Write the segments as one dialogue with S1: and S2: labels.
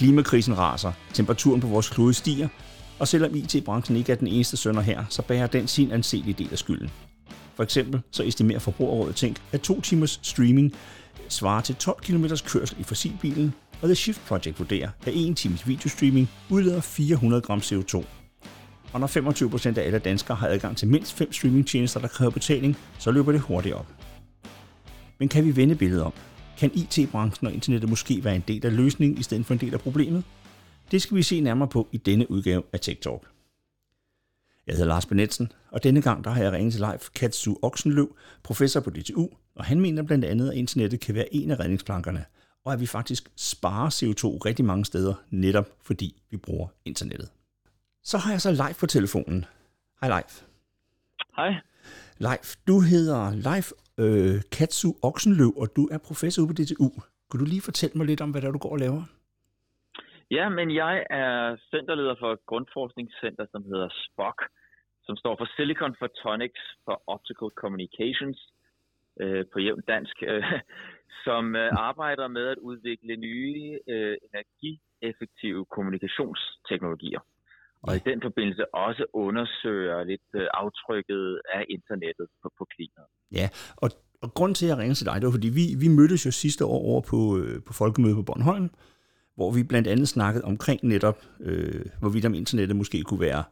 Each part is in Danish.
S1: Klimakrisen raser, temperaturen på vores klode stiger, og selvom IT-branchen ikke er den eneste sønder her, så bærer den sin anselige del af skylden. For eksempel så estimerer Forbrugerrådet Tænk, at to timers streaming svarer til 12 km kørsel i fossilbilen, og The Shift Project vurderer, at 1 times videostreaming udleder 400 gram CO2. Og når 25% af alle danskere har adgang til mindst 5 streamingtjenester, der kræver betaling, så løber det hurtigt op. Men kan vi vende billedet om? Kan IT-branchen og internettet måske være en del af løsningen i stedet for en del af problemet? Det skal vi se nærmere på i denne udgave af Tech Talk. Jeg hedder Lars Benetsen, og denne gang der har jeg ringet til Leif Katsu Oksenløv, professor på DTU, og han mener blandt andet, at internettet kan være en af redningsplankerne, og at vi faktisk sparer CO2 rigtig mange steder, netop fordi vi bruger internettet. Så har jeg så Leif på telefonen. Hej Leif.
S2: Hej.
S1: Leif, du hedder Leif øh, Katsu Oksenløv, og du er professor på DTU. Kunne du lige fortælle mig lidt om, hvad der du går og laver?
S2: Ja, men jeg er centerleder for et grundforskningscenter, som hedder SPOC, som står for Silicon Photonics for Optical Communications øh, på jævn dansk, øh, som øh, arbejder med at udvikle nye øh, energieffektive kommunikationsteknologier. Og i den forbindelse også undersøger lidt øh, aftrykket af internettet på, på klimaet.
S1: Ja, og, og grund til, at jeg ringer til dig, det var, fordi vi, vi mødtes jo sidste år over på, øh, på Folkemødet på Bornholm, hvor vi blandt andet snakkede omkring netop, øh, hvorvidt om internettet måske kunne være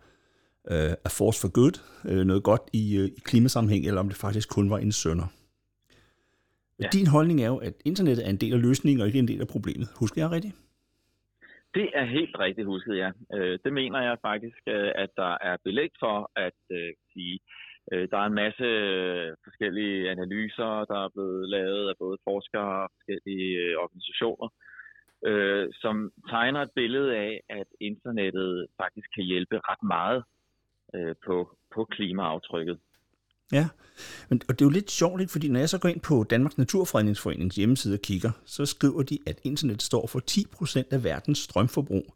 S1: øh, a force for good, øh, noget godt i, øh, i klimasammenhæng, eller om det faktisk kun var en sønder. Ja. Din holdning er jo, at internettet er en del af løsningen, og ikke en del af problemet. Husker jeg rigtigt?
S2: Det er helt rigtigt husket, ja. Øh, det mener jeg faktisk, øh, at der er belæg for at øh, sige. Der er en masse forskellige analyser, der er blevet lavet af både forskere og forskellige organisationer, som tegner et billede af, at internettet faktisk kan hjælpe ret meget på, på klimaaftrykket.
S1: Ja, Men, og det er jo lidt sjovt, ikke? fordi når jeg så går ind på Danmarks Naturfredningsforenings hjemmeside og kigger, så skriver de, at internet står for 10% af verdens strømforbrug,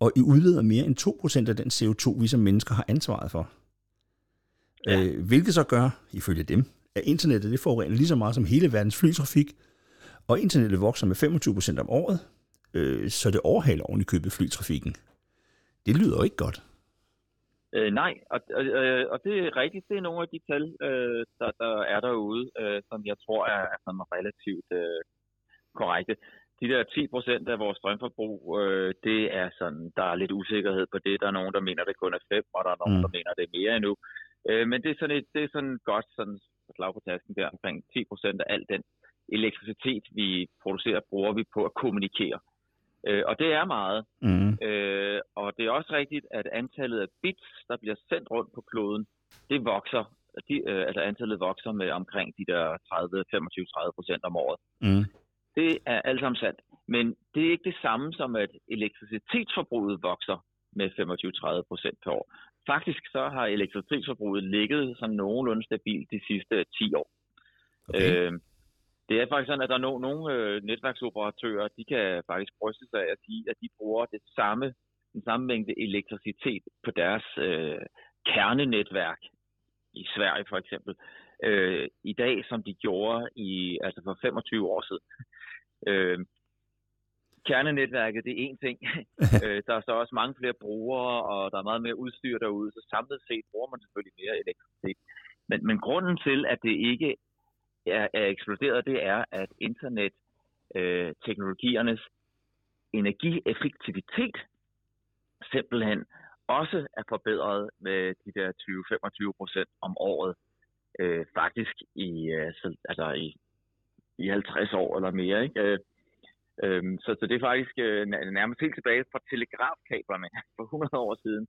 S1: og I udleder mere end 2% af den CO2, vi som mennesker har ansvaret for. Ja. Øh, hvilket så gør, ifølge dem, at internettet det forurener lige så meget som hele verdens flytrafik, og internettet vokser med 25% om året, øh, så det overhaler oven i købet flytrafikken. Det lyder jo ikke godt.
S2: Øh, nej, og, øh, og det er rigtigt. Det er nogle af de tal, øh, der, der er derude, øh, som jeg tror er, er sådan relativt øh, korrekte. De der 10 procent af vores strømforbrug, øh, det er sådan, der er lidt usikkerhed på det. Der er nogen, der mener, det kun er 5, og der er nogen, mm. der mener, det er mere endnu. Øh, men det er sådan, et, det er sådan godt sådan slag på tasken der omkring 10 procent af al den elektricitet, vi producerer, bruger vi på at kommunikere. Øh, og det er meget. Mm. Øh, og det er også rigtigt, at antallet af bits, der bliver sendt rundt på kloden, det vokser. De, øh, altså antallet vokser med omkring de der 30, 25-30 procent om året. Mm. Det er alt sammen sandt. Men det er ikke det samme som, at elektricitetsforbruget vokser med 25-30 procent per år. Faktisk så har elektricitetsforbruget ligget sådan nogenlunde stabilt de sidste 10 år. Okay. Øh, det er faktisk sådan, at der er no, nogle øh, netværksoperatører, de kan faktisk bryste sig af at sige, at de bruger det samme, den samme mængde elektricitet på deres øh, kernenetværk i Sverige for eksempel, øh, i dag, som de gjorde i, altså for 25 år siden. Øh, kernenetværket, det er én ting. øh, der er så også mange flere brugere, og der er meget mere udstyr derude, så samlet set bruger man selvfølgelig mere elektricitet. Men, men grunden til, at det ikke er, er eksploderet, det er, at internetteknologiernes øh, energieffektivitet simpelthen også er forbedret med de der 20-25 procent om året. Øh, faktisk i, øh, altså i, i 50 år eller mere. Ikke? Øh, øh, så, så det er faktisk øh, nærmest helt tilbage fra telegrafkablerne for 100 år siden.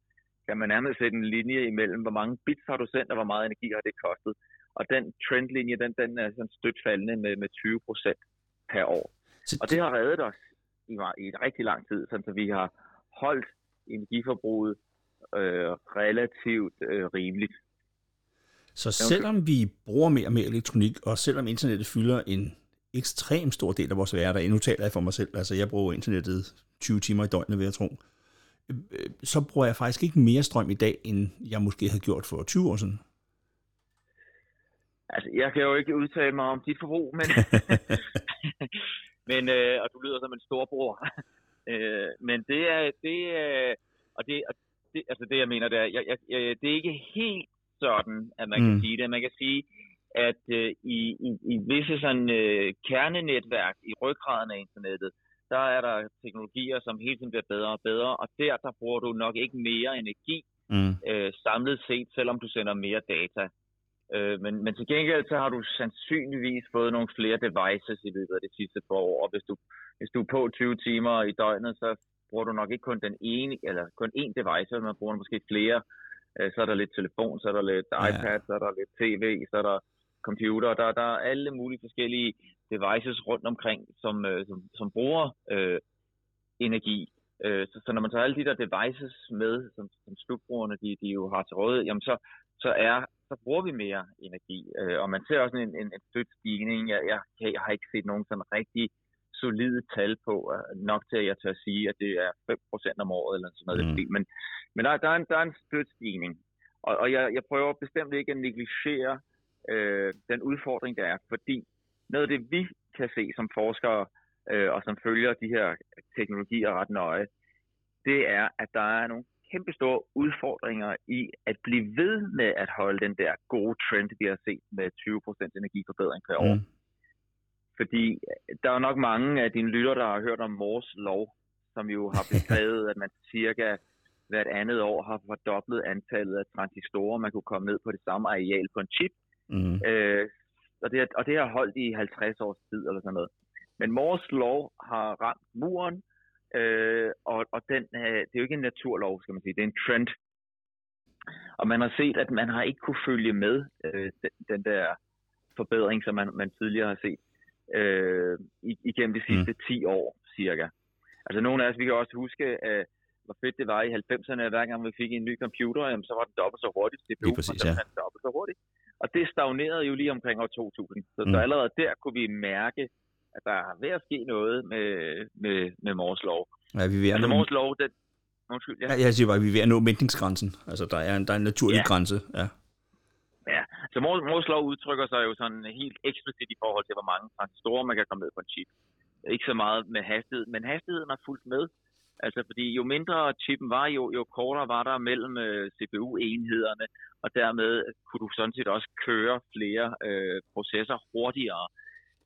S2: Kan man nærmest sætte en linje imellem, hvor mange bits har du sendt, og hvor meget energi har det kostet. Og den trendlinje, den, den er sådan stødt faldende med, med 20 procent per år. Så og det har reddet os i, i et rigtig lang tid, så vi har holdt energiforbruget øh, relativt øh, rimeligt.
S1: Så selvom vi bruger mere og mere elektronik, og selvom internettet fylder en ekstrem stor del af vores hverdag, nu taler jeg for mig selv, altså jeg bruger internettet 20 timer i døgnet, vil jeg tro, så bruger jeg faktisk ikke mere strøm i dag, end jeg måske havde gjort for 20 år siden.
S2: Altså, jeg kan jo ikke udtale mig om dit forbrug, men, men øh, og du lyder som en storbror. Øh, men det er, det er, og det, og det, altså det jeg mener, det er, jeg, jeg, jeg, det er ikke helt sådan, at man mm. kan sige det. Man kan sige, at øh, i, i, i visse sådan øh, kernenetværk i ryggraden af internettet, der er der teknologier, som hele tiden bliver bedre og bedre, og der, der bruger du nok ikke mere energi mm. øh, samlet set, selvom du sender mere data. Øh, men, men til gengæld så har du sandsynligvis fået nogle flere devices i løbet af det sidste par år, og hvis du, hvis du er på 20 timer i døgnet, så bruger du nok ikke kun den ene, eller kun én device, men man bruger måske flere. Øh, så er der lidt telefon, så er der lidt ja. iPad, så er der lidt tv, så er der computer, der, der er alle mulige forskellige devices rundt omkring, som, øh, som, som bruger øh, energi. Øh, så, så når man tager alle de der devices med, som, som slutbrugerne de, de jo har til rådighed, jamen så, så, er, så bruger vi mere energi. Øh, og man ser også en, en, en stødt stigning. Jeg, jeg, jeg har ikke set nogen sådan rigtig solide tal på, uh, nok til at jeg tør sige, at det er 5% om året eller sådan noget. Mm. Men, men der, der, er en, der er en stødt stigning. Og, og jeg, jeg prøver bestemt ikke at negligere øh, den udfordring, der er, fordi noget af det, vi kan se som forskere, øh, og som følger de her teknologier ret nøje, det er, at der er nogle kæmpe store udfordringer i at blive ved med at holde den der gode trend, vi har set med 20% energiforbedring per år. Mm. Fordi der er nok mange af dine lytter, der har hørt om Mors lov, som jo har beskrevet, at man cirka hvert andet år har fordoblet antallet af transistorer, man kunne komme ned på det samme areal på en chip. Mm. Øh, og, det, og det har holdt i 50 års tid eller sådan noget. Men Moores lov har ramt muren, øh, og, og den, øh, det er jo ikke en naturlov, skal man sige, det er en trend. Og man har set, at man har ikke kunne følge med øh, den, den der forbedring, som man, man tidligere har set øh, igennem de sidste mm. 10 år, cirka. Altså nogle af os, vi kan også huske, øh, hvor fedt det var i 90'erne, hver gang vi fik en ny computer, jamen, så var den dobbelt så hurtigt. CPU
S1: Lige præcis, ja.
S2: dobbelt så hurtigt. Og det stagnerede jo lige omkring år 2000. Så, mm. så allerede der kunne vi mærke, at der er ved at ske noget med, med, med Mors lov.
S1: Ja, vi
S2: altså, Mors lov, den, Undskyld, ja.
S1: ja. Jeg siger bare, at vi er ved at nå mætningsgrænsen. Altså, der er en, der er en naturlig ja. grænse. Ja.
S2: Ja, så Mors, Mors lov udtrykker sig jo sådan helt eksplicit i forhold til, hvor mange transistorer man kan komme ned på en chip. Ikke så meget med hastighed, men hastigheden har fulgt med. Altså fordi jo mindre chippen var, jo, jo kortere var der mellem øh, CPU-enhederne, og dermed kunne du sådan set også køre flere øh, processer hurtigere.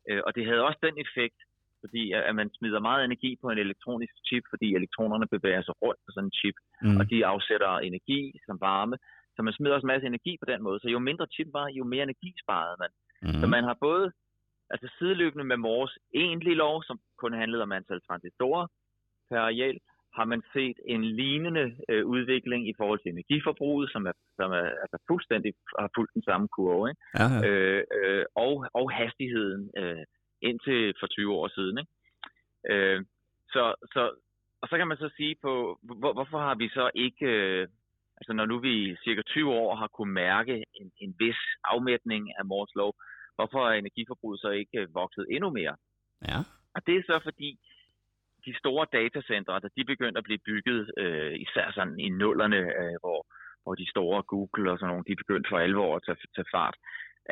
S2: Øh, og det havde også den effekt, fordi at man smider meget energi på en elektronisk chip, fordi elektronerne bevæger sig rundt på sådan en chip, mm. og de afsætter energi som varme. Så man smider også en masse energi på den måde. Så jo mindre chip var, jo mere energi sparede man. Mm. Så man har både altså sideløbende med Mors egentlige lov, som kun handlede om antal transistorer per areal, har man set en lignende øh, udvikling i forhold til energiforbruget, som er, som er altså fuldstændig har fulgt den samme kurve, ikke? Ja, ja. Øh, øh, og, og hastigheden øh, indtil for 20 år siden. Ikke? Øh, så, så, og så kan man så sige på, hvor, hvorfor har vi så ikke, øh, altså når nu vi i cirka 20 år har kunne mærke en, en vis afmætning af Mors lov, hvorfor er energiforbruget så ikke vokset endnu mere?
S1: Ja.
S2: Og det er så fordi, de store datacentre, da de begyndte at blive bygget, øh, især sådan i nullerne, øh, hvor, hvor de store Google og sådan nogle, de begyndte for alvor at tage, tage fart,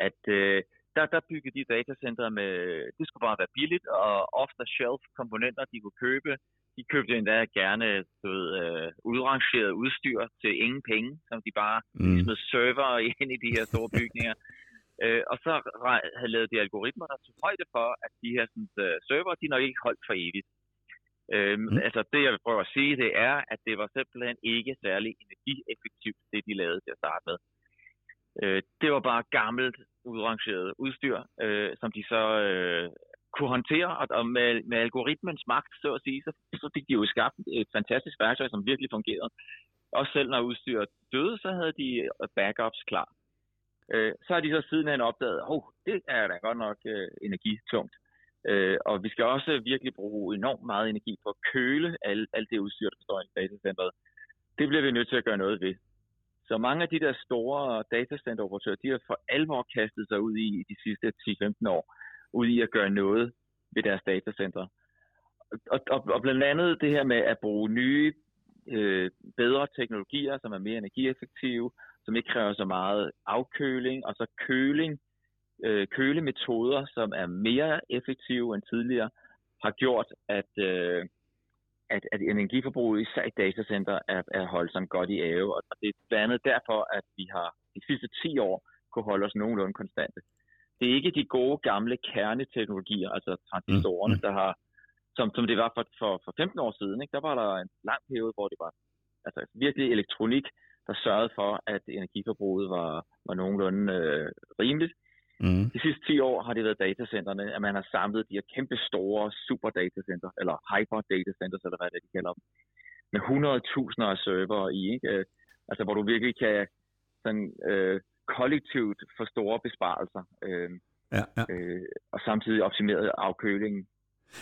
S2: at øh, der, der byggede de datacentre med, det skulle bare være billigt, og off-the-shelf komponenter, de kunne købe. De købte endda gerne du ved, øh, udrangeret udstyr til ingen penge, som de bare mm. smed server ind i de her store bygninger. Øh, og så havde lavet de algoritmer, der tog højde for, at de her sådan, uh, server, de nok ikke holdt for evigt. Øhm, mm. Altså det, jeg vil prøve at sige, det er, at det var simpelthen ikke særlig energieffektivt, det de lavede til at starte med. Øh, det var bare gammelt, udrangeret udstyr, øh, som de så øh, kunne håndtere, og, og med, med algoritmens magt, så at sige, så, så fik de jo skabt et fantastisk værktøj, som virkelig fungerede. Også selv når udstyret døde, så havde de øh, backups klar. Øh, så har de så sidenhen opdaget, at oh, det er da godt nok øh, energitungt. Øh, og vi skal også virkelig bruge enormt meget energi på at køle alt, alt det udstyr, der står i datacenteret. Det bliver vi nødt til at gøre noget ved. Så mange af de der store datacenteroperatører, de har for alvor kastet sig ud i de sidste 10-15 år, ud i at gøre noget ved deres datacenter. Og, og, og blandt andet det her med at bruge nye, øh, bedre teknologier, som er mere energieffektive, som ikke kræver så meget afkøling, og så køling, øh, kølemetoder, som er mere effektive end tidligere, har gjort, at, øh, at, at energiforbruget, især i datacenter, er, er holdt sådan godt i ave. Og det er blandt andet derfor, at vi har de sidste 10 år kunne holde os nogenlunde konstante. Det er ikke de gode gamle kerneteknologier, altså transistorerne, mm. der har, som, som det var for, for, for 15 år siden. Ikke? Der var der en lang periode, hvor det var altså virkelig elektronik, der sørgede for, at energiforbruget var, var nogenlunde øh, rimeligt. Mm. De sidste 10 år har det været datacenterne, at man har samlet de her kæmpe store super datacenter, eller hyper datacenters, eller hvad det de kalder dem, med 100.000 af server i, ikke? Øh, altså hvor du virkelig kan sådan, øh, kollektivt få store besparelser, øh, ja, ja. Øh, og samtidig optimeret afkølingen.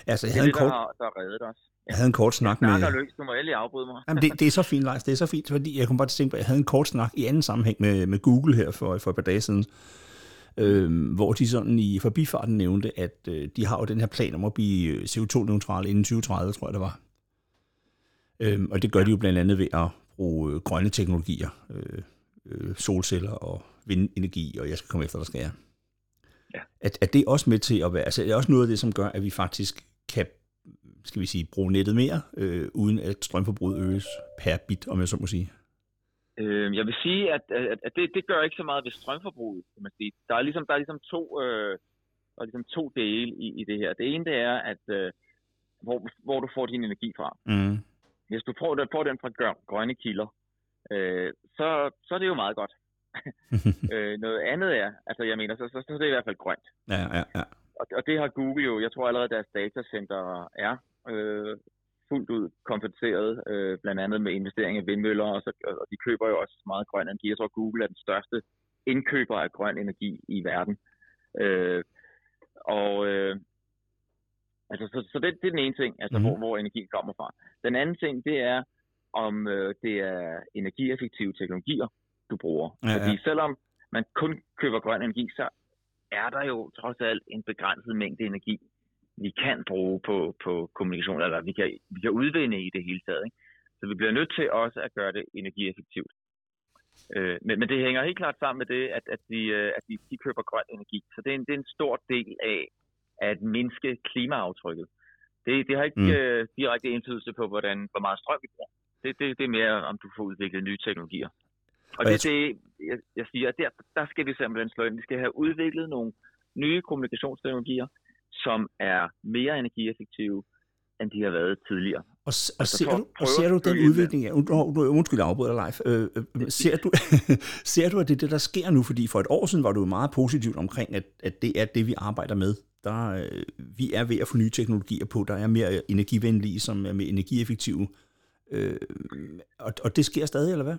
S1: Altså, jeg havde det er det,
S2: en kort... der, har, der reddet os.
S1: Jeg havde en kort snak med...
S2: Jeg løs, du må endelig afbryde mig.
S1: Jamen, det, det er så fint, Lars. Det er så fint, fordi jeg kunne bare tænke på, at jeg havde en kort snak i anden sammenhæng med, med Google her for, for et par dage siden, øh, hvor de sådan i forbifarten nævnte, at øh, de har jo den her plan om at blive CO2-neutrale inden 2030, tror jeg det var. Øh, og det gør de jo blandt andet ved at bruge øh, grønne teknologier, øh, øh, solceller og vindenergi, og jeg skal komme efter, der skal jeg. Ja. At, at det også med til at være, altså det er også noget af det, som gør, at vi faktisk kan, skal vi sige, bruge nettet mere, øh, uden at strømforbruget øges per bit, om jeg så må sige.
S2: Øh, jeg vil sige, at, at, at det, det gør ikke så meget ved strømforbruget, kan man sige. Der er ligesom, der er ligesom to, øh, der er ligesom to dele i, i det her. Det ene det er, at øh, hvor, hvor du får din energi fra. Mm. Hvis du får, får den fra grønne kilder, øh, så, så er det jo meget godt. øh, noget andet er, altså jeg mener, så, så, så er det i hvert fald grønt.
S1: Ja, ja, ja.
S2: Og, og det har Google jo, jeg tror allerede deres datacenter er øh, fuldt ud kompenseret, øh, blandt andet med investering i vindmøller, og, så, og de køber jo også meget grøn energi. Jeg tror, Google er den største indkøber af grøn energi i verden. Øh, og øh, altså, så, så det, det er den ene ting, altså mm. hvor, hvor energien kommer fra. Den anden ting, det er, om øh, det er energieffektive teknologier, du bruger. Ja, ja. Fordi selvom man kun køber grøn energi, så er der jo trods alt en begrænset mængde energi, vi kan bruge på, på kommunikation, eller vi kan, vi kan udvinde i det hele taget. Ikke? Så vi bliver nødt til også at gøre det energieffektivt. Øh, men, men det hænger helt klart sammen med det, at, at, de, øh, at de, de køber grøn energi. Så det er en, det er en stor del af at mindske klimaaftrykket. Det, det har ikke mm. øh, direkte indflydelse på, hvordan, hvor meget strøm vi bruger. Det, det, det er mere, om du får udviklet nye teknologier. Og det er det, jeg, jeg siger, at der, der skal vi simpelthen slå ind. Vi skal have udviklet nogle nye kommunikationsteknologier, som er mere energieffektive, end de har været tidligere.
S1: Og, og, altså, ser, du, og ser du den udvikling? Ja, undskyld, jeg afbryder dig live. Øh, øh, ser, du, ser du, at det er det, der sker nu? Fordi for et år siden var du meget positivt omkring, at, at det er det, vi arbejder med. Der, øh, vi er ved at få nye teknologier på, der er mere energivenlige, som er mere energieffektive. Øh, og, og det sker stadig, eller hvad?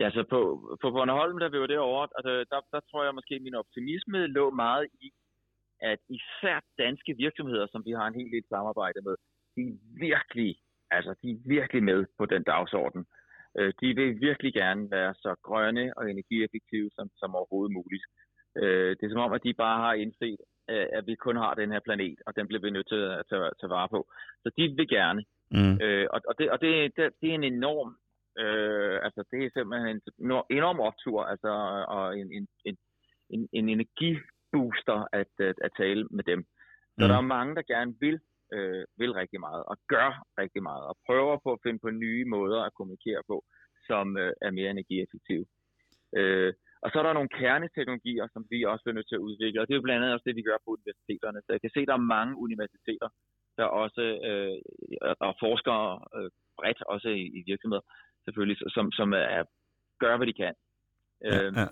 S2: Ja, så på, på Bornholm, der vi var derovre, altså, der, der tror jeg måske, at min optimisme lå meget i, at især danske virksomheder, som vi har en helt del samarbejde med, de er virkelig, altså de er virkelig med på den dagsorden. Øh, de vil virkelig gerne være så grønne og energieffektive som, som overhovedet muligt. Øh, det er som om, at de bare har indset, at vi kun har den her planet, og den bliver vi nødt til at tage, tage vare på. Så de vil gerne. Mm. Øh, og, og, det, og det, det, det er en enorm Øh, altså det er simpelthen en enorm optur, altså, og en, en, en, en, en energibooster at, at, at tale med dem. Så mm. der er mange, der gerne vil, øh, vil rigtig meget, og gør rigtig meget, og prøver på at finde på nye måder at kommunikere på, som øh, er mere energieffektive. Øh, og så er der nogle kerneteknologier, som vi også er nødt til at udvikle, og det er jo blandt andet også det, vi gør på universiteterne. Så jeg kan se, at der er mange universiteter, der også øh, og forskere øh, bredt også i, i virksomheder, selvfølgelig, som, som er, gør, hvad de kan. Ja, øhm, ja.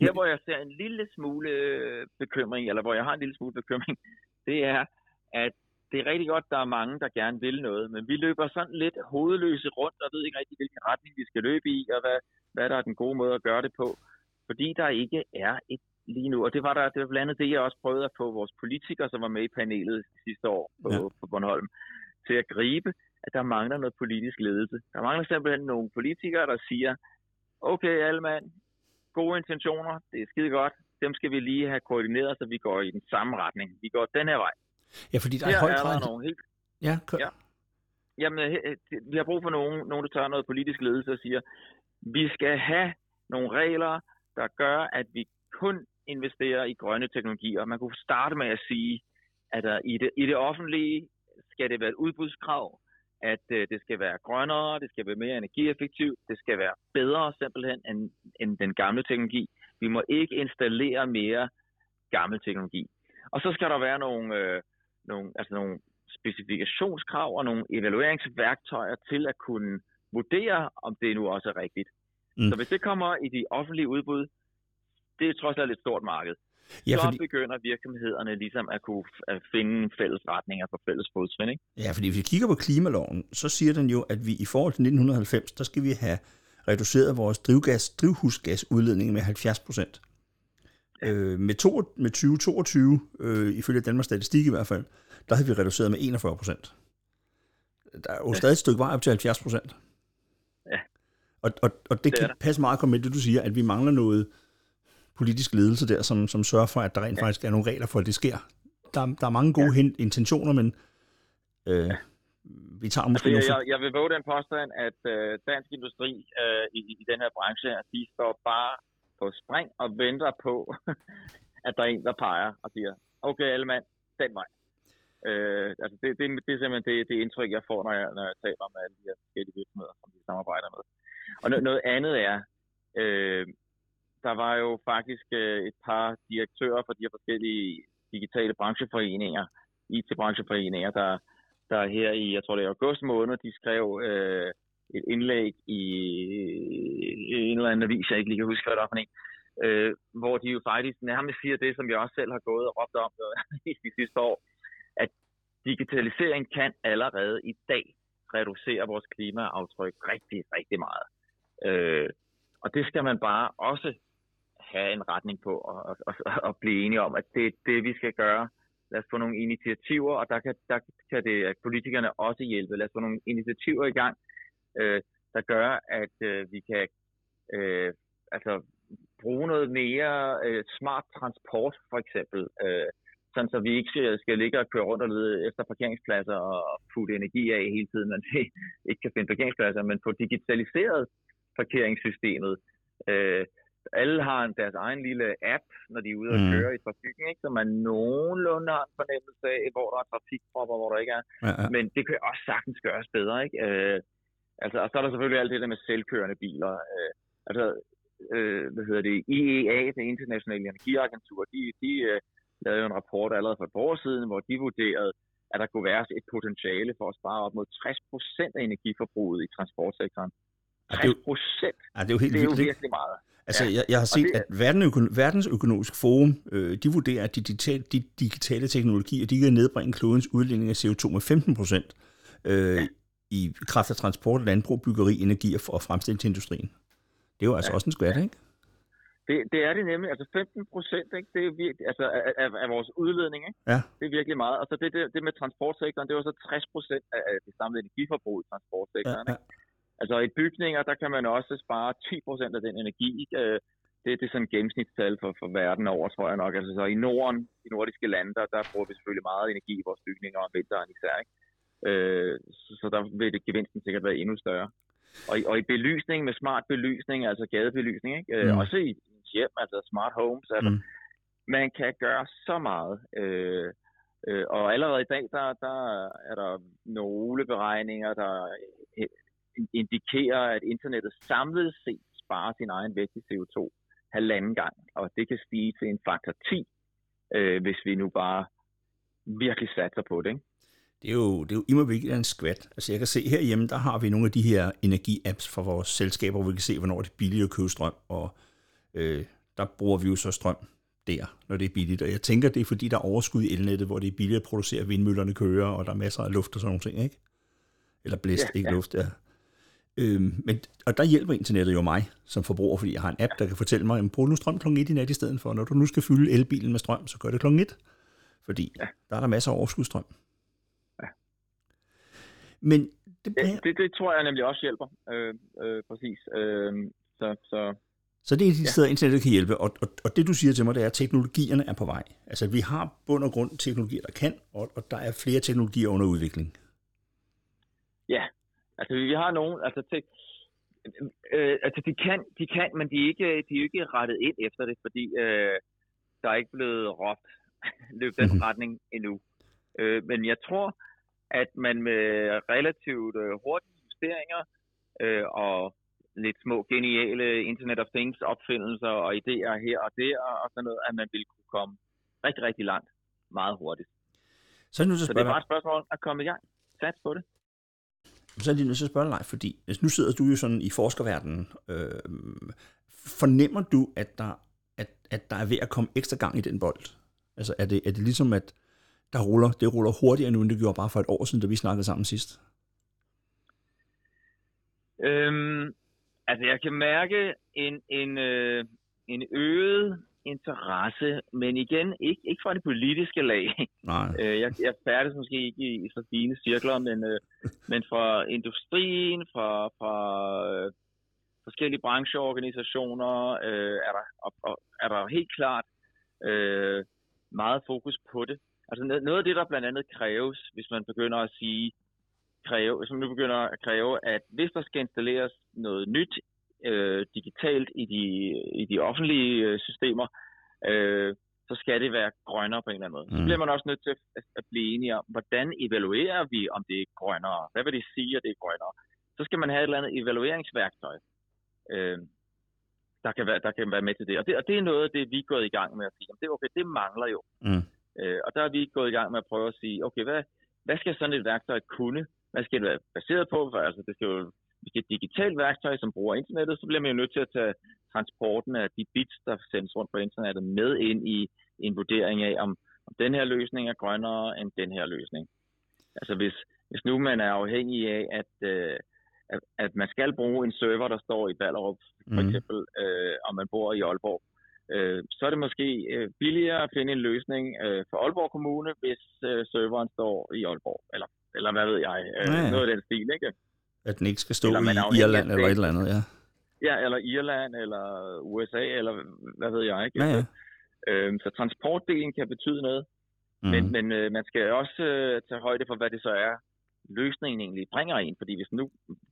S2: Her, hvor jeg ser en lille smule øh, bekymring, eller hvor jeg har en lille smule bekymring, det er, at det er rigtig godt, der er mange, der gerne vil noget, men vi løber sådan lidt hovedløse rundt og ved ikke rigtig, hvilken retning vi skal løbe i, og hvad, hvad der er den gode måde at gøre det på, fordi der ikke er et lige nu. Og det var der det var blandt andet det, jeg også prøvede at få vores politikere, som var med i panelet sidste år på, ja. på Bornholm, til at gribe, at der mangler noget politisk ledelse. Der mangler simpelthen nogle politikere, der siger, okay alle mand, gode intentioner, det er skide godt, dem skal vi lige have koordineret, så vi går i den samme retning. Vi går den her vej.
S1: Ja, fordi der er, Her er der nogle helt...
S2: Ja, kør. ja. Jamen, vi har brug for nogen, nogen, der tager noget politisk ledelse og siger, vi skal have nogle regler, der gør, at vi kun investerer i grønne teknologier. Man kunne starte med at sige, at der i det, i det offentlige skal det være et udbudskrav, at øh, det skal være grønnere, det skal være mere energieffektivt, det skal være bedre simpelthen end, end den gamle teknologi. Vi må ikke installere mere gammel teknologi. Og så skal der være nogle, øh, nogle, altså nogle specifikationskrav og nogle evalueringsværktøjer til at kunne vurdere, om det nu også er rigtigt. Mm. Så hvis det kommer i de offentlige udbud, det er trods alt et stort marked. Ja, så fordi... begynder virksomhederne ligesom at kunne at finde fælles retninger for fælles fodsvind. Ikke?
S1: Ja, fordi hvis vi kigger på klimaloven, så siger den jo, at vi i forhold til 1990, der skal vi have reduceret vores drivgas, drivhusgasudledning med 70 procent. Ja. Øh, med, to, med 2022, øh, ifølge Danmarks Statistik i hvert fald, der havde vi reduceret med 41 procent. Der er jo ja. stadig et stykke vej op til 70 procent.
S2: Ja.
S1: Og, og, og det, det kan passe meget godt med det, du siger, at vi mangler noget politisk ledelse der, som, som sørger for, at der rent ja. faktisk er nogle regler for, at det sker. Der, der er mange gode ja. intentioner, men øh, ja. vi tager måske...
S2: Altså, jeg, jeg vil våge den påstand, at øh, dansk industri øh, i, i den her branche, de står bare på spring og venter på, at der er en, der peger og siger, okay, alle mand, den vej. Øh, altså det, det, det er simpelthen det, det indtryk, jeg får, når jeg, når jeg taler med alle de her forskellige virksomheder, som vi samarbejder med. Og noget, noget andet er, øh, der var jo faktisk øh, et par direktører fra de her forskellige digitale brancheforeninger, IT-brancheforeninger, der, der her i, jeg tror det er august måned, de skrev øh, et indlæg i, i en eller anden avis, jeg ikke lige kan huske, hvad det var for en, øh, hvor de jo faktisk nærmest siger det, som jeg også selv har gået og råbt om øh, i de sidste år, at digitalisering kan allerede i dag reducere vores klimaaftryk rigtig, rigtig meget. Øh, og det skal man bare også have en retning på og, og, og blive enige om, at det er det, vi skal gøre. Lad os få nogle initiativer, og der kan, der kan det politikerne også hjælpe. Lad os få nogle initiativer i gang, øh, der gør, at øh, vi kan øh, altså, bruge noget mere øh, smart transport, for eksempel. Øh, sådan så vi ikke skal, skal ligge og køre rundt og lede efter parkeringspladser og putte energi af hele tiden, men vi ikke kan finde parkeringspladser, men få digitaliseret parkeringssystemet. Øh, alle har deres egen lille app, når de er ude og mm. køre i trafikken, ikke? så man nogenlunde har en fornemmelse af, hvor der er trafikpropper, hvor der ikke er. Ja, ja. Men det kan også sagtens gøres bedre. Ikke? Øh, altså, og så er der selvfølgelig alt det der med selvkørende biler. Øh, altså, øh, hvad hedder det, IEA, det internationale energiagentur, de, de øh, lavede jo en rapport allerede for et år siden, hvor de vurderede, at der kunne være et potentiale for at spare op mod 60% af energiforbruget i transportsektoren. 60 procent.
S1: Ja, det er jo, helt
S2: det er
S1: jo
S2: virkelig meget.
S1: Altså, ja. jeg, jeg har set, det, at verden, verdensøkonomisk forum, øh, de vurderer, at de digitale, de digitale teknologier, de kan nedbringe klodens udledning af CO2 med 15 procent øh, ja. i kraft af transport, landbrug, byggeri, energi og fremstilling til industrien. Det er jo altså ja. også en skvært, ikke?
S2: Det, det er det nemlig. Altså 15 procent? Det er virkelig, altså af, af, vores udledning, ikke?
S1: Ja.
S2: Det er virkelig meget. Og så det, det, det med transportsektoren, det var så 60 procent af det samlede energiforbrug i transportsektoren, ja, ja. Ikke? Altså i bygninger, der kan man også spare 10% af den energi. Øh, det, det er sådan gennemsnitstal for, for verden over, tror jeg nok. Altså så i Norden, i nordiske lande, der, der bruger vi selvfølgelig meget energi i vores bygninger om vinteren især. Ikke? Øh, så, så der vil det gevinsten sikkert være endnu større. Og i, og i belysning med smart belysning, altså gadebelysning, ikke? Øh, mm. også i hjem, altså smart homes, altså, mm. man kan gøre så meget. Øh, øh, og allerede i dag, der, der er der nogle beregninger, der indikerer, at internettet samlet set sparer sin egen vægt i CO2 halvanden gang, og det kan stige til en faktor 10, øh, hvis vi nu bare virkelig satser på det. Ikke?
S1: Det er jo, det er jo immer en skvat. Altså jeg kan se herhjemme, der har vi nogle af de her energi-apps for vores selskaber, hvor vi kan se, hvornår det er billigt at købe strøm, og øh, der bruger vi jo så strøm der, når det er billigt. Og jeg tænker, det er fordi, der er overskud i elnettet, hvor det er billigt at producere vindmøllerne kører, og der er masser af luft og sådan nogle ting, ikke? Eller blæst, ja, ikke ja. luft, ja. Øhm, men, og der hjælper internettet jo mig som forbruger, fordi jeg har en app, der kan fortælle mig, at brug nu strøm kl. 1 i nat i stedet for. Når du nu skal fylde elbilen med strøm, så gør det kl. 1. Fordi ja. der er der masser af overskudsstrøm. Ja. Men
S2: det, det, det, det tror jeg nemlig også hjælper. Øh, øh, præcis. Øh, så, så
S1: så det er de ja. steder, internettet kan hjælpe. Og, og, og det du siger til mig, det er, at teknologierne er på vej. Altså vi har bund og grund teknologier, der kan, og, og der er flere teknologier under udvikling.
S2: Ja, Altså, vi har nogen, altså, til, øh, altså de, kan, de kan, men de er ikke, de er ikke rettet ind efter det, fordi øh, der er ikke blevet råbt løb den mm-hmm. retning endnu. Øh, men jeg tror, at man med relativt øh, hurtige justeringer øh, og lidt små geniale Internet of Things opfindelser og idéer her og der og sådan noget, at man ville kunne komme rigtig, rigtig langt meget hurtigt.
S1: Så, til at
S2: Så det er bare et spørgsmål at komme i gang. Sats på det
S1: så er det lige nødt til at spørge dig, fordi altså, nu sidder du jo sådan i forskerverdenen. Øh, fornemmer du, at der, at, at der er ved at komme ekstra gang i den bold? Altså er det, er det ligesom, at der ruller, det ruller hurtigere nu, end det gjorde bare for et år siden, da vi snakkede sammen sidst?
S2: Øhm, altså, jeg kan mærke en, en, øh, en øget interesse, men igen, ikke, ikke fra det politiske lag.
S1: Nej.
S2: Øh, jeg, jeg færdes måske ikke i, i så fine cirkler, men, øh, men fra industrien, fra, fra øh, forskellige brancheorganisationer, øh, er, der, og, og, er der helt klart øh, meget fokus på det. Altså noget af det, der blandt andet kræves, hvis man begynder at sige, kræve, hvis man nu begynder at kræve, at hvis der skal installeres noget nyt øh, digitalt i de, i de offentlige øh, systemer, øh, så skal det være grønnere på en eller anden måde. Så
S1: Mm.
S2: bliver man også nødt til at, at blive enige om, hvordan evaluerer vi, om det er grønnere? Hvad vil det sige, at det er grønnere? Så skal man have et eller andet evalueringsværktøj, øh, der, kan være, der kan være med til det. Og, det. og det er noget af det, vi er gået i gang med at sige, det, er okay, det mangler jo.
S1: Mm.
S2: Øh, og der er vi gået i gang med at prøve at sige, okay, hvad, hvad skal sådan et værktøj kunne? Hvad skal det være baseret på? For, altså, det skal jo hvis det er et digitalt værktøj, som bruger internettet, så bliver man jo nødt til at tage transporten af de bits, der sendes rundt på internettet, med ind i en vurdering af, om, om den her løsning er grønnere end den her løsning. Altså hvis, hvis nu man er afhængig af, at, øh, at, at man skal bruge en server, der står i Ballerup, for
S1: Mhm.
S2: eksempel, øh, om man bor i Aalborg, øh, så er det måske øh, billigere at finde en løsning øh, for Aalborg Kommune, hvis øh, serveren står i Aalborg, eller, eller hvad ved jeg, øh,
S1: Ja, ja.
S2: noget af den stil, ikke?
S1: At den ikke skal stå
S2: Eller er
S1: i Irland eller et eller andet, ja.
S2: Ja, eller Irland, eller USA, eller hvad ved jeg, ikke?
S1: Ja, ja.
S2: Øh, så transportdelen kan betyde noget,
S1: Mm.
S2: men, men øh, man skal også øh, tage højde for, hvad det så er, løsningen egentlig bringer en. Fordi hvis nu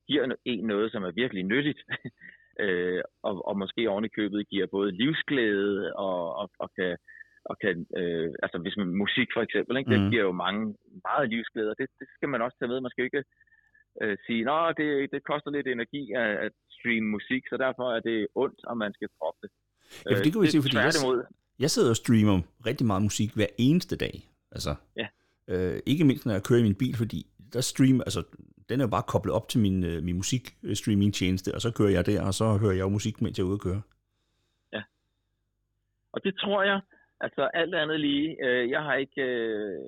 S2: giver en noget, som er virkelig nyttigt, øh, og, og måske oven i købet giver både livsglæde og, og, og kan, og kan øh, altså hvis man musik for eksempel, ikke, det
S1: Mhm.
S2: giver jo mange meget livsglæde, og det, det skal man også tage med. Man skal jo ikke øh, sige, at det, det koster lidt energi at, at streame musik, så derfor er det ondt, og man skal droppe det.
S1: Ja, for det kan vi
S2: Øh,
S1: se, fordi jeg- Jeg sidder og streamer rigtig meget musik hver eneste dag. Altså,
S2: Ja.
S1: øh, ikke mindst når jeg kører i min bil, fordi der streamer, altså, den er jo bare koblet op til min, øh, min musikstreaming-tjeneste, og så kører jeg der, og så hører jeg jo musik, mens jeg er ude at køre.
S2: Og det tror jeg, altså alt andet lige, øh, jeg har ikke øh,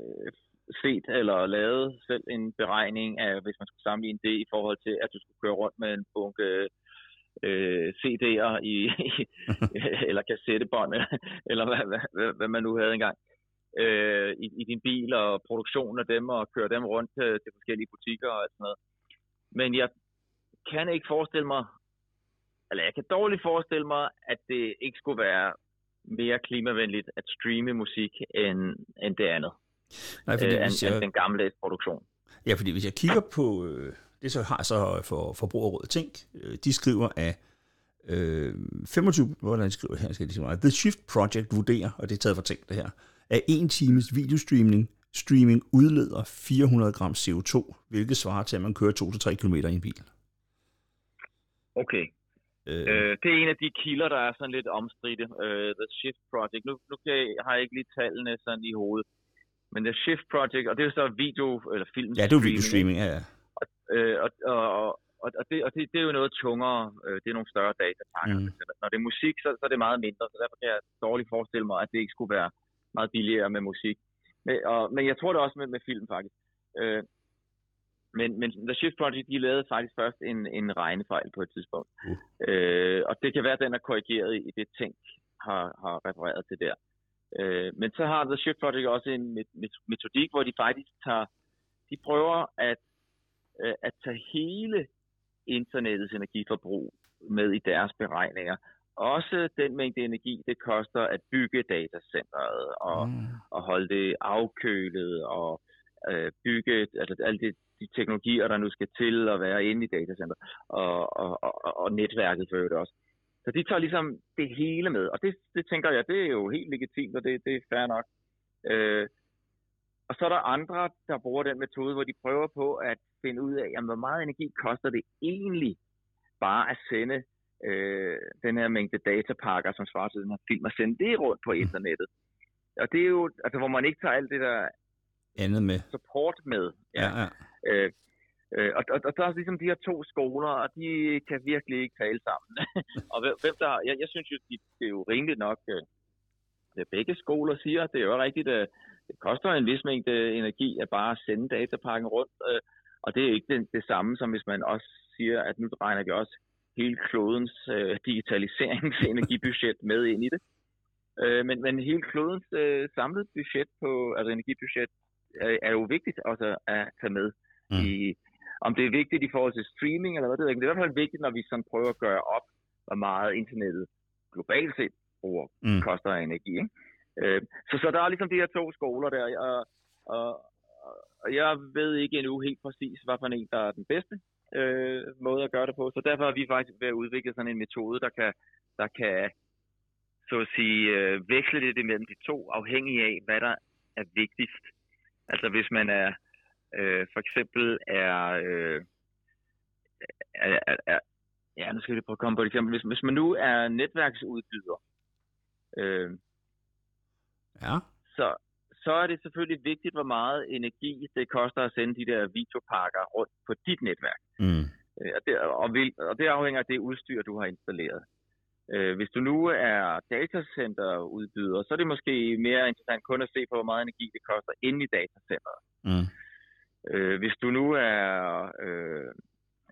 S2: set eller lavet selv en beregning af, hvis man skulle sammenligne det i forhold til, at du skulle køre rundt med en bunke øh, CD'er i, eller kassettebånd, eller hvad, hvad, hvad, hvad man nu havde engang, øh, i, i din bil og produktionen af dem, og køre dem rundt til, til forskellige butikker og sådan noget. Men jeg kan ikke forestille mig, eller jeg kan dårligt forestille mig, at det ikke skulle være mere klimavenligt at streame musik end, end det andet,
S1: Nej, fordi,
S2: øh, end, end
S1: jeg,
S2: den gamle produktion.
S1: ja, fordi hvis jeg kigger på, øh, det så har så for Forbrugerrådet Tænk, øh, de skriver, at øh, 25, hvordan skriver her, skal jeg sige meget, The Shift Project vurderer, og det er taget fra Tænk det her, at en times videostreaming streaming udleder 400 gram CO2, hvilket svarer til, at man kører 2-3 km i en bil.
S2: Okay.
S1: Øh,
S2: Øh, det er en af de kilder, der er sådan lidt omstridte. Øh, The Shift Project. Nu, nu kan jeg, har jeg ikke lige tallene sådan i hovedet. Men The Shift Project, og det er så video eller film.
S1: ja, det er jo videostreaming, ja, ja.
S2: Øh, og, og, og, og, det, og det, det er jo noget tungere. Øh, det er nogle større datapakker.
S1: Mm.
S2: Når det er musik, så, så er det meget mindre. Så derfor kan jeg dårligt forestille mig, at det ikke skulle være meget billigere med musik. Men, og, men jeg tror det også med, med film faktisk. Øh, men, men The Shift Project, de lavede faktisk først en, en regnefejl på et tidspunkt.
S1: Uh.
S2: Øh, og det kan være, at den er korrigeret i det tænk, har, har refereret til der. Øh, men så har The Shift Project også en met- met- metodik, hvor de faktisk tager, de prøver at, øh, at tage hele internettets energiforbrug med i deres beregninger. Også den mængde energi, det koster at bygge datacenteret og,
S1: Mm.
S2: og holde det afkølet og øh, bygge altså alle de, de teknologier, der nu skal til at være inde i datacenter og, og, og, og netværket for øvrigt også. Så de tager ligesom det hele med, og det, det tænker jeg, det er jo helt legitimt, og det, det er fair nok. Øh, og så er der andre, der bruger den metode, hvor de prøver på at finde ud af, jamen, hvor meget energi koster det egentlig bare at sende øh, den her mængde datapakker, som svarer til den her film, og sende det rundt på internettet. Og det er jo, altså hvor man ikke tager alt det der
S1: andet med.
S2: support med.
S1: Ja, ja.
S2: Øh, øh, og, og, og der er ligesom de her to skoler, og de kan virkelig ikke tale sammen. og hvem, der, jeg, jeg synes jo, de, det er jo rimeligt nok, øh, begge skoler siger, det er jo rigtigt, at det koster en vis mængde energi at bare sende datapakken rundt, øh, og det er ikke det, det samme som hvis man også siger, at nu regner vi også hele klodens øh, digitaliseringsenergibudget med ind i det. Øh, men, men hele klodens øh, samlede budget på, altså energibudget, er, er jo vigtigt også at tage med. Mm. I, om det er vigtigt i forhold til streaming eller hvad det er, det er i hvert fald vigtigt, når vi sådan prøver at gøre op, hvor meget internettet globalt set bruger, mm. koster af energi. Ikke? Øh, så, så der er ligesom de her to skoler der, og, og, og jeg ved ikke endnu helt præcis, hvad for en, der er den bedste øh, måde at gøre det på. Så derfor er vi faktisk ved at udvikle sådan en metode, der kan, der kan så at sige, øh, veksle lidt imellem de to, afhængig af, hvad der er vigtigst. Altså hvis man er, øh, for eksempel er, øh, er, er, er ja, nu skal vi prøve at komme på et eksempel. Hvis, hvis man nu er netværksudbyder, øh,
S1: ja.
S2: så, så er det selvfølgelig vigtigt, hvor meget energi det koster at sende de der videopakker rundt på dit netværk.
S1: Mm.
S2: Øh, og, det, og, vil, og det afhænger af det udstyr, du har installeret. Øh, hvis du nu er datacenterudbyder, så er det måske mere interessant kun at se på, hvor meget energi det koster inde i datacenteret.
S1: Mm.
S2: Øh, hvis du nu er øh,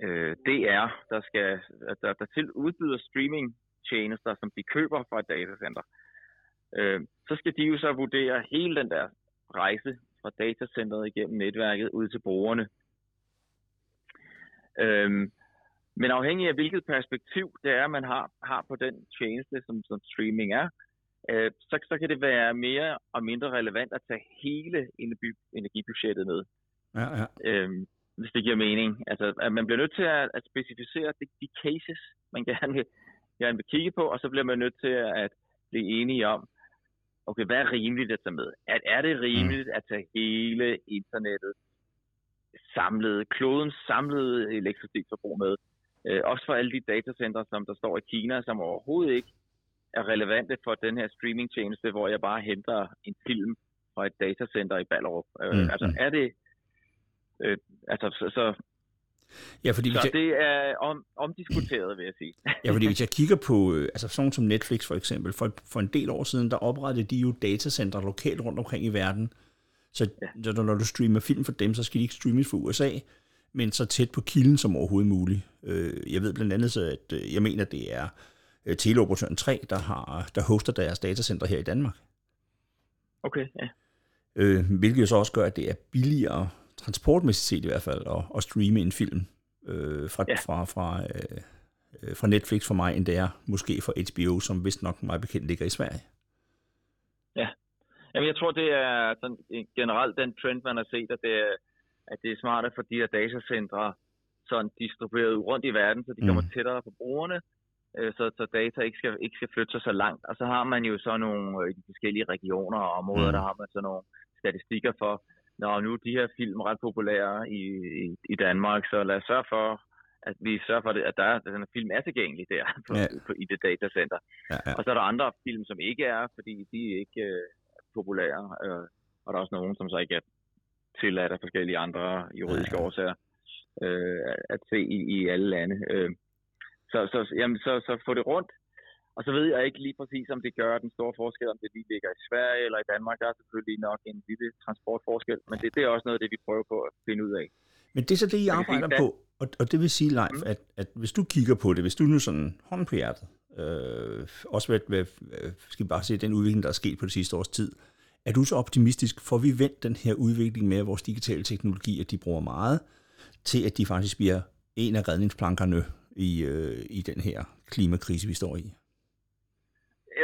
S2: øh, DR, der, skal, der, der til udbyder streaming tjenester, som de køber fra et datacenter, øh, så skal de jo så vurdere hele den der rejse fra datacenteret igennem netværket ud til brugerne. Øh, men afhængig af hvilket perspektiv det er, man har, har på den tjeneste, som, som streaming er, øh, så, så kan det være mere og mindre relevant at tage hele energibudgettet med.
S1: Ja, ja.
S2: Øhm, hvis det giver mening. Altså, at man bliver nødt til at, at specificere de, de cases, man gerne vil, gerne vil kigge på, og så bliver man nødt til at blive enige om, okay, hvad er rimeligt at tage med? Er, er det rimeligt mm. at tage hele internettet samlet, klodens samlede elektricitetsforbrug med? Øh, også for alle de datacenter, som der står i Kina, som overhovedet ikke er relevante for den her streamingtjeneste, hvor jeg bare henter en film fra et datacenter i Ballerup. Øh, mm. Altså er det... Øh, altså, så, så
S1: Ja, fordi
S2: så
S1: jeg...
S2: det er om, omdiskuteret, vil jeg sige.
S1: ja, fordi hvis jeg kigger på, øh, altså sådan som Netflix for eksempel, for, for en del år siden, der oprettede de jo datacenter lokalt rundt omkring i verden. Så ja. når du streamer film for dem, så skal de ikke streames for USA, men så tæt på kilden som overhovedet muligt. Øh, jeg ved blandt andet, så at øh, jeg mener, det er teleoperatøren 3, der, har, der hoster deres datacenter her i Danmark.
S2: Okay, ja.
S1: Hvilket jo så også gør, at det er billigere, transportmæssigt set i hvert fald, at, at streame en film øh, fra, ja. fra, fra, øh, fra Netflix for mig, end det er måske for HBO, som vist nok meget bekendt ligger i Sverige.
S2: Ja, Jamen, jeg tror, det er sådan, generelt den trend, man har set, at det er, at det er smart at få de her datacentre sådan distribueret rundt i verden, så de mm. kommer tættere på brugerne, øh, så, så data ikke skal, ikke skal flytte sig så langt. Og så har man jo så nogle øh, i de forskellige regioner og områder, mm. der har man så nogle statistikker for, når nu de her film er ret populære i, i, i Danmark, så lad os sørge for, at vi sørger for, at der er, at den her film er tilgængelig der på, ja. på, i det datacenter.
S1: Ja, ja.
S2: Og så er der andre film, som ikke er, fordi de er ikke øh, populære. Øh, og der er også nogen, som så ikke er tilladt af forskellige andre juridiske ja, ja. årsager øh, at se i, i alle lande. Øh, så, så, jamen, så, så få det rundt. Og så ved jeg ikke lige præcis, om det gør den store forskel, om det lige ligger i Sverige eller i Danmark. Der er selvfølgelig nok en lille transportforskel, men det, det er også noget af det, vi prøver på at finde ud af.
S1: Men det er så det, I arbejder på, og, og det vil sige, Leif, mm. at, at hvis du kigger på det, hvis du nu sådan hånd på hjertet, øh, også hvad, hvad, skal vi bare se den udvikling, der er sket på det sidste års tid, er du så optimistisk, for vi vendt den her udvikling med, at vores digitale teknologier, de bruger meget, til at de faktisk bliver en af redningsplankerne i, øh, i den her klimakrise, vi står i?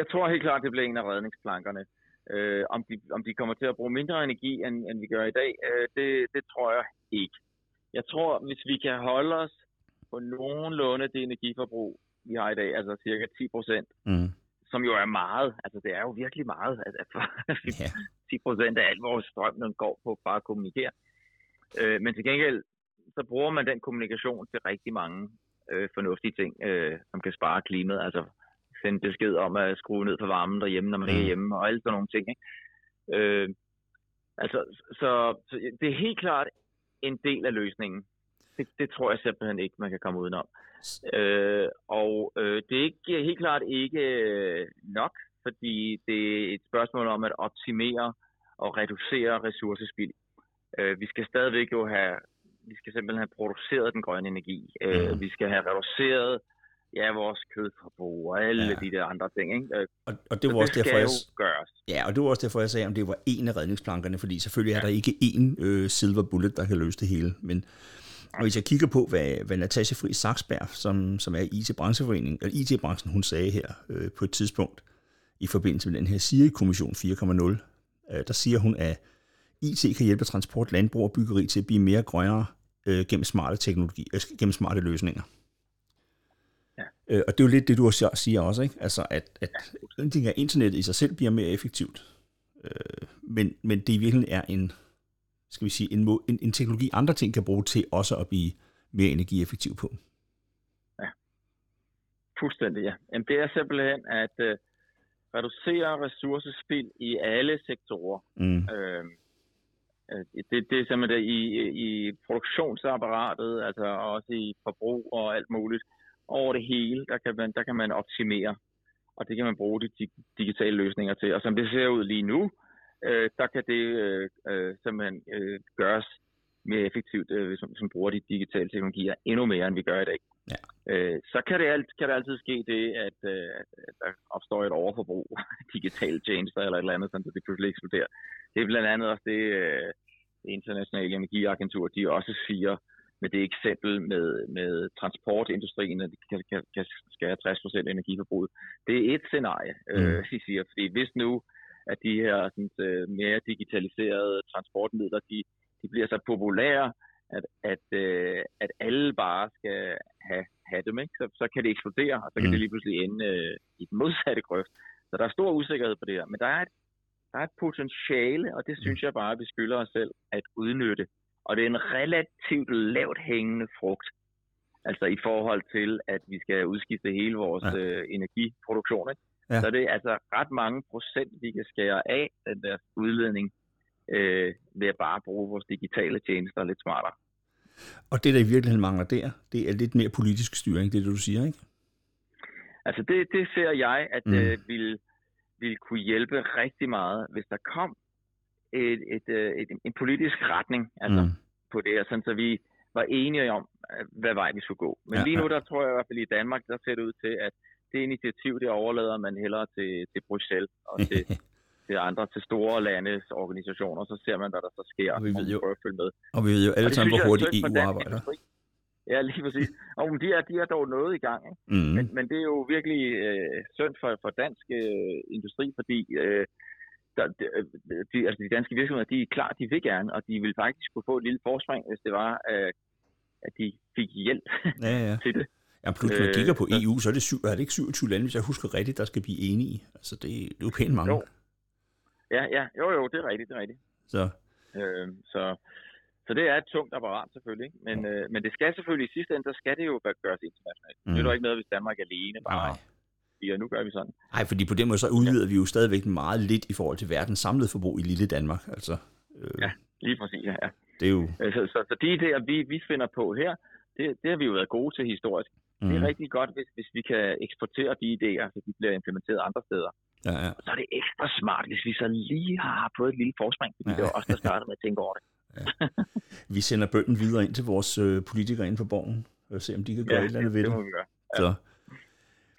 S2: Jeg tror helt klart, det bliver en af redningsplankerne. Øh, om, de, om de kommer til at bruge mindre energi, end, end vi gør i dag, øh, det, det tror jeg ikke. Jeg tror, hvis vi kan holde os på nogenlunde det energiforbrug, vi har i dag, altså cirka 10 procent,
S1: mm.
S2: som jo er meget, altså det er jo virkelig meget, at, at
S1: ja.
S2: 10 procent af al vores strøm, den går på bare at kommunikere. Øh, men til gengæld, så bruger man den kommunikation til rigtig mange øh, fornuftige ting, øh, som kan spare klimaet. Altså sende besked om at skrue ned for varmen derhjemme, når man mm. er hjemme, og alle sådan nogle ting. Ikke? Øh, altså, så, så det er helt klart en del af løsningen. Det, det tror jeg simpelthen ikke, man kan komme udenom. Øh, og øh, det er ikke, helt klart ikke øh, nok, fordi det er et spørgsmål om at optimere og reducere ressourcespild. Øh, vi skal stadigvæk jo have, vi skal simpelthen have produceret den grønne energi. Øh, mm. Vi skal have reduceret ja, vores kødforbrug og alle ja. de der andre ting. Ikke? Øh,
S1: og, og det var også det derfor, jeg, gøres. Ja, og det var også derfor, jeg sagde, om det var en af redningsplankerne, fordi selvfølgelig ja. er der ikke én øh, silver bullet, der kan løse det hele. Men og hvis jeg kigger på, hvad, hvad Natasha Fri Saksberg, som, som er IT-brancheforening, eller IT-branchen, hun sagde her øh, på et tidspunkt, i forbindelse med den her Siri-kommission 4.0, øh, der siger hun, at IT kan hjælpe transport, landbrug og byggeri til at blive mere grønnere øh, gennem smarte teknologi, øh, gennem smarte løsninger. Øh, og det er jo lidt det, du siger også, ikke? Altså, at, at ja. ting af internettet i sig selv bliver mere effektivt. Øh, men, men det i virkeligheden er en, skal vi sige, en, en, en teknologi, andre ting kan bruge til også at blive mere energieffektiv på.
S2: Ja, fuldstændig, ja. Jamen, det er simpelthen at øh, reducere ressourcespild i alle sektorer. Mm. Øh, det, det er simpelthen i, i produktionsapparatet, altså også i forbrug og alt muligt over det hele, der kan man, der kan man optimere, og det kan man bruge de digitale løsninger til. Og som det ser ud lige nu, øh, der kan det øh, øh, simpelthen øh, gøres mere effektivt, øh, hvis, man, bruger de digitale teknologier endnu mere, end vi gør i dag. Ja. Øh, så kan det, alt, kan det altid ske det, at, øh, at der opstår et overforbrug af digitale tjenester eller et eller andet, så det pludselig eksploderer. Det er blandt andet også det, øh, det internationale energiagentur, de også siger, med det eksempel med, med transportindustrien, at de kan, kan, kan skære 60% energiforbruget. Det er et scenarie, mm. øh, de siger, fordi hvis nu at de her sådan, øh, mere digitaliserede transportmidler, de, de bliver så populære, at, at, øh, at alle bare skal have, have dem, ikke? Så, så kan det eksplodere, og så kan mm. det lige pludselig ende øh, i den modsatte grøft. Så der er stor usikkerhed på det her. Men der er et, der er et potentiale, og det synes mm. jeg bare, at vi skylder os selv at udnytte og det er en relativt lavt hængende frugt. Altså i forhold til, at vi skal udskifte hele vores ja. øh, energiproduktion. Ikke? Ja. Så det er altså ret mange procent, vi kan skære af den der udledning, øh, ved at bare bruge vores digitale tjenester lidt smartere.
S1: Og det, der i virkeligheden mangler der, det er lidt mere politisk styring, det er det, du siger, ikke?
S2: Altså det, det ser jeg, at mm. øh, vil, vil kunne hjælpe rigtig meget, hvis der kom et, et, øh, et, en politisk retning altså, mm. på det her, sådan så vi var enige om, hvad vej vi skulle gå. Men ja, lige nu, der tror jeg i hvert fald i Danmark, der ser det ud til, at det initiativ, det overlader man hellere til, til Bruxelles og til, til andre, til store landes organisationer, så ser man, hvad der så sker, og vi ved jo,
S1: følge med. Og vi ved jo alle sammen, hvor hurtigt EU arbejder.
S2: Ja, lige præcis. Og de er, de er dog noget i gang. Ikke? Mm. Men, men det er jo virkelig øh, synd for, for dansk øh, industri, fordi øh, der, øh, de, altså de danske virksomheder, de er klar, de vil gerne, og de vil faktisk kunne få et lille forspring, hvis det var, at de fik hjælp ja, ja. til det.
S1: Ja, plus når man kigger på øh, EU, så er det, syv, er det ikke 27 lande, hvis jeg husker rigtigt, der skal blive enige. Altså, det, det er jo pænt mange.
S2: Jo. Ja, ja, jo, jo, det er rigtigt, det er rigtigt. Så, øh, så, så det er et tungt apparat selvfølgelig? Men, øh, men det skal selvfølgelig i sidste ende, så skal det jo gøres internationalt. Mm. Det er jo ikke noget, hvis Danmark alene bare Nej siger, nu gør vi sådan.
S1: Nej, fordi på den måde så udleder ja. vi jo stadigvæk meget lidt i forhold til verdens samlede forbrug i lille Danmark. Altså,
S2: øh, ja, lige præcis, ja.
S1: Det er jo...
S2: Øh, så, så, så de idéer, vi, vi finder på her, det, det har vi jo været gode til historisk. Mm. Det er mhm. rigtig godt, hvis, hvis vi kan eksportere de idéer, så de bliver implementeret andre steder. Ja, ja. så er det ekstra smart, hvis vi så lige har fået et lille forspring, fordi ja. det var os, der startede med at tænke over det. Ja.
S1: Vi sender bønden videre ind til vores øh, politikere ind på borgen, og se om de kan gøre ja, et eller andet ved det. det. Må vi gøre. Ja. Så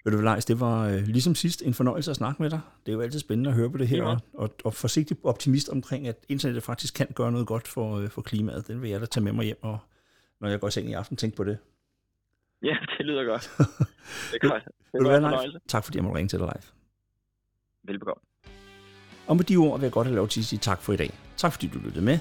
S1: ved du, Leis, det var øh, ligesom sidst en fornøjelse at snakke med dig. Det er jo altid spændende at høre på det her, ja. og, og, forsigtig optimist omkring, at internettet faktisk kan gøre noget godt for, øh, for klimaet. Den vil jeg da tage med mig hjem, og når jeg går i seng i aften, tænke på det.
S2: Ja, det lyder godt. det er godt. Det
S1: er godt Tak fordi jeg måtte ringe til dig live.
S2: Velbekomme.
S1: Og med de ord vil jeg godt have lov til at sige tak for i dag. Tak fordi du lyttede med.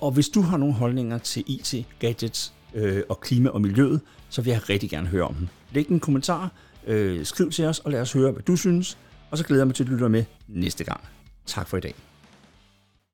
S1: Og hvis du har nogle holdninger til IT, gadgets øh, og klima og miljøet, så vil jeg rigtig gerne høre om dem. Læg en kommentar, Øh, skriv til os, og lad os høre, hvad du synes. Og så glæder jeg mig til at lytte med næste gang. Tak for i dag.